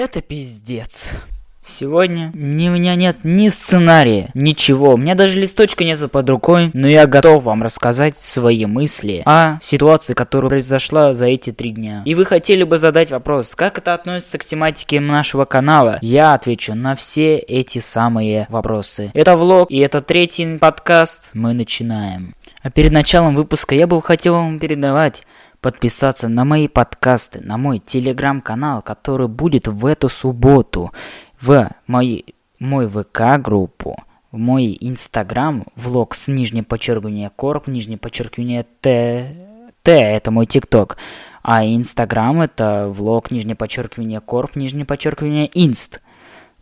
Это пиздец. Сегодня ни у меня нет ни сценария, ничего. У меня даже листочка нету под рукой, но я готов вам рассказать свои мысли о ситуации, которая произошла за эти три дня. И вы хотели бы задать вопрос, как это относится к тематике нашего канала? Я отвечу на все эти самые вопросы. Это влог, и это третий подкаст. Мы начинаем. А перед началом выпуска я бы хотел вам передавать подписаться на мои подкасты, на мой телеграм-канал, который будет в эту субботу, в мой, мой ВК-группу, в мой инстаграм, влог с нижним подчеркиванием корп, нижнее подчеркивание Т, Т, это мой тикток, а инстаграм это влог, нижнее подчеркивание корп, нижнее подчеркивание инст.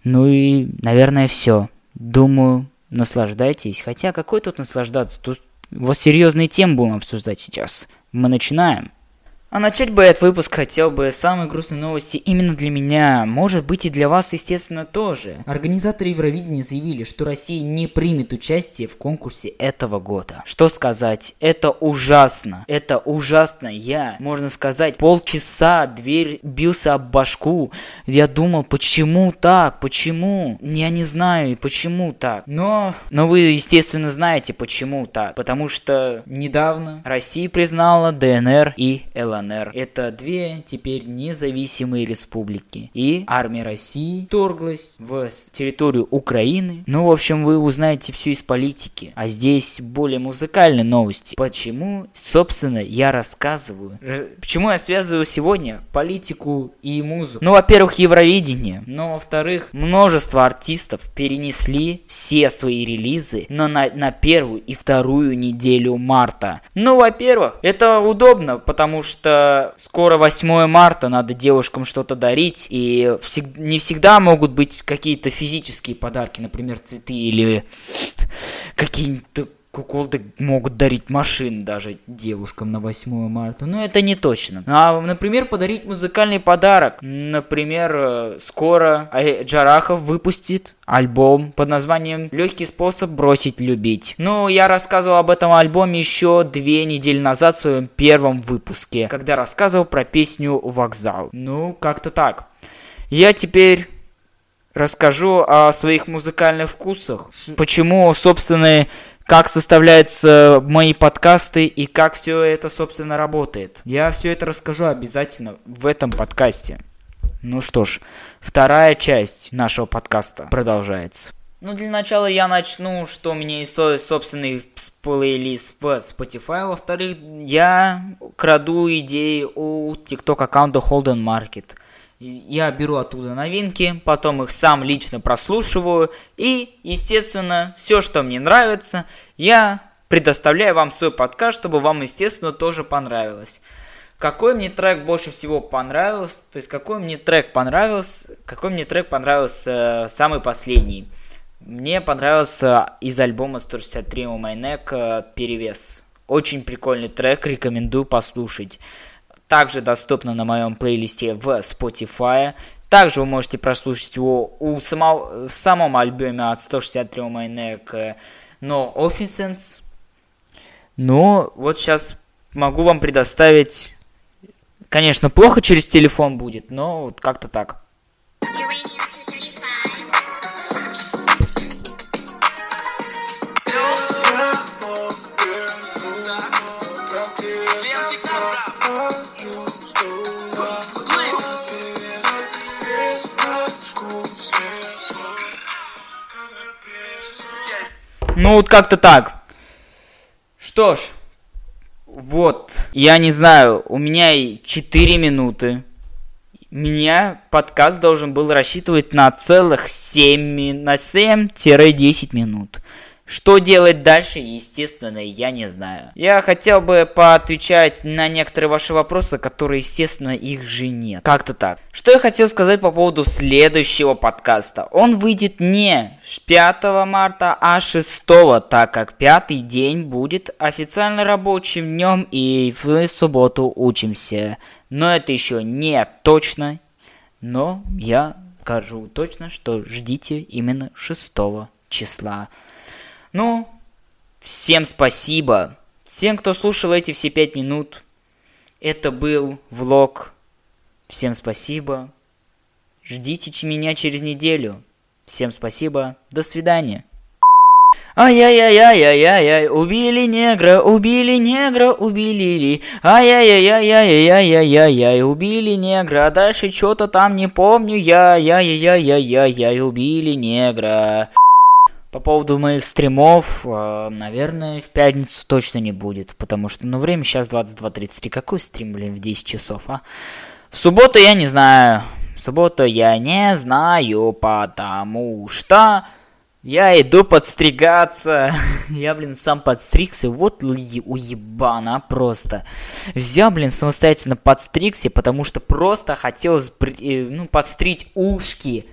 Ну и, наверное, все. Думаю, наслаждайтесь. Хотя, какой тут наслаждаться? Тут вот серьезные темы будем обсуждать сейчас. Мы начинаем. А начать бы этот выпуск хотел бы самые грустные новости именно для меня, может быть и для вас, естественно, тоже. Организаторы Евровидения заявили, что Россия не примет участие в конкурсе этого года. Что сказать, это ужасно, это ужасно. Я, можно сказать, полчаса дверь бился об башку. Я думал, почему так, почему? Я не знаю, почему так. Но, но вы, естественно, знаете, почему так. Потому что недавно Россия признала ДНР и ЛНР. ЛНР. Это две теперь независимые республики. И армия России торглась в территорию Украины. Ну, в общем, вы узнаете все из политики. А здесь более музыкальные новости. Почему, собственно, я рассказываю? Почему я связываю сегодня политику и музыку? Ну, во-первых, Евровидение. Но, во-вторых, множество артистов перенесли все свои релизы на, на, на первую и вторую неделю марта. Ну, во-первых, это удобно, потому что что скоро 8 марта, надо девушкам что-то дарить, и всег- не всегда могут быть какие-то физические подарки, например, цветы или какие-то куколды могут дарить машин даже девушкам на 8 марта. Но это не точно. А, например, подарить музыкальный подарок. Например, э, скоро Джарахов выпустит альбом под названием «Легкий способ бросить любить». Ну, я рассказывал об этом альбоме еще две недели назад в своем первом выпуске, когда рассказывал про песню «Вокзал». Ну, как-то так. Я теперь расскажу о своих музыкальных вкусах. Почему, собственно, как составляются мои подкасты и как все это, собственно, работает. Я все это расскажу обязательно в этом подкасте. Ну что ж, вторая часть нашего подкаста продолжается. Ну, для начала я начну, что у меня есть собственный плейлист в Spotify. Во-вторых, я краду идеи у TikTok аккаунта Holden Market – я беру оттуда новинки, потом их сам лично прослушиваю, и, естественно, все, что мне нравится, я предоставляю вам свой подкаст, чтобы вам, естественно, тоже понравилось. Какой мне трек больше всего понравился, то есть какой мне трек понравился, какой мне трек понравился э, самый последний. Мне понравился из альбома 163 у Майнек э, «Перевес». Очень прикольный трек, рекомендую послушать также доступно на моем плейлисте в Spotify. Также вы можете прослушать его у самого, в самом альбоме от 163 Майнек No Officers. Но вот сейчас могу вам предоставить... Конечно, плохо через телефон будет, но вот как-то так. Ну вот как-то так. Что ж, вот, я не знаю, у меня 4 минуты. Меня подкаст должен был рассчитывать на целых 7, на 7-10 минут. Что делать дальше, естественно, я не знаю. Я хотел бы поотвечать на некоторые ваши вопросы, которые, естественно, их же нет. Как-то так. Что я хотел сказать по поводу следующего подкаста. Он выйдет не 5 марта, а 6, так как пятый день будет официально рабочим днем и в субботу учимся. Но это еще не точно. Но я скажу точно, что ждите именно 6 числа. Ну, всем спасибо. Всем, кто слушал эти все пять минут. Это был влог. Всем спасибо. ждите меня через неделю. Всем спасибо, до свидания. Ай-яй-яй-яй-яй-яй, убили негра, убили негра, убили ли. Ай-яй-яй-яй-яй-яй-яй, убили негра, а дальше что-то там не помню я. Яй-яй-яй-яй-яй, убили негра. По поводу моих стримов, э, наверное, в пятницу точно не будет, потому что, ну, время сейчас 22.33. Какой стрим, блин, в 10 часов, а? В субботу я не знаю. В субботу я не знаю, потому что... Я иду подстригаться. Я, блин, сам подстригся. Вот уебана просто. Взял, блин, самостоятельно подстригся, потому что просто хотел, э, ну, подстричь ушки.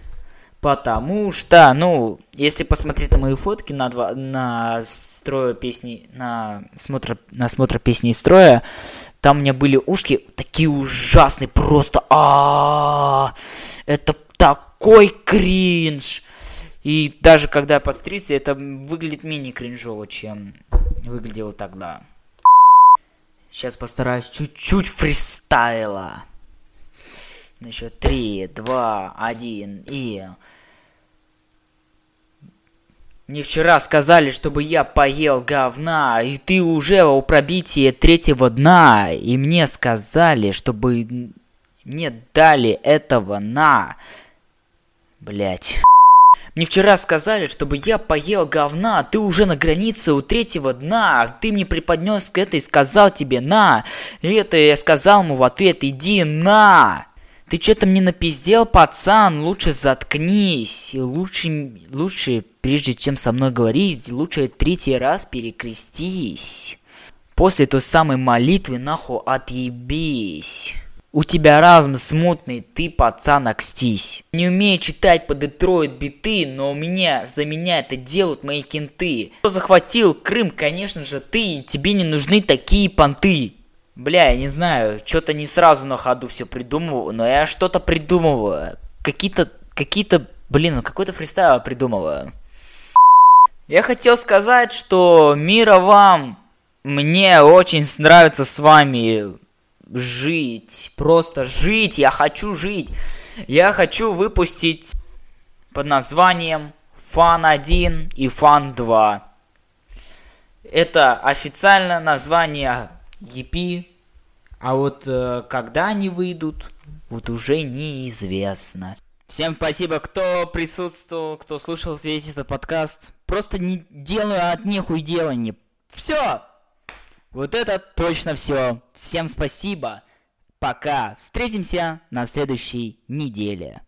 Потому что, ну, если посмотреть на мои фотки на, два, на строя песни, на смотр, на смотр песни и строя, там у меня были ушки такие ужасные, просто а, это такой кринж. И даже когда я подстригся, это выглядит менее кринжово, чем выглядело тогда. Сейчас постараюсь чуть-чуть фристайла. Еще три, два, один и... Мне вчера сказали, чтобы я поел говна, и ты уже у пробития третьего дна. И мне сказали, чтобы мне дали этого на... Блять. Мне вчера сказали, чтобы я поел говна, а ты уже на границе у третьего дна. Ты мне преподнес это и сказал тебе на. И это я сказал ему в ответ, иди на. Ты что-то мне напиздел, пацан, лучше заткнись. Лучше, лучше, прежде чем со мной говорить, лучше третий раз перекрестись. После той самой молитвы нахуй отъебись. У тебя разум смутный, ты, пацан, окстись. Не умею читать по Детройт биты, но у меня, за меня это делают мои кенты. Кто захватил Крым, конечно же, ты, тебе не нужны такие понты. Бля, я не знаю, что-то не сразу на ходу все придумываю, но я что-то придумываю. Какие-то, какие-то, блин, ну какой-то фристайл придумываю. Я хотел сказать, что мира вам, мне очень нравится с вами жить, просто жить, я хочу жить. Я хочу выпустить под названием Фан 1 и Фан 2. Это официально название EP, а вот э, когда они выйдут, вот уже неизвестно. Всем спасибо, кто присутствовал, кто слушал весь этот подкаст. Просто не делаю от нехуй делания. Все! Вот это точно все. Всем спасибо. Пока. Встретимся на следующей неделе.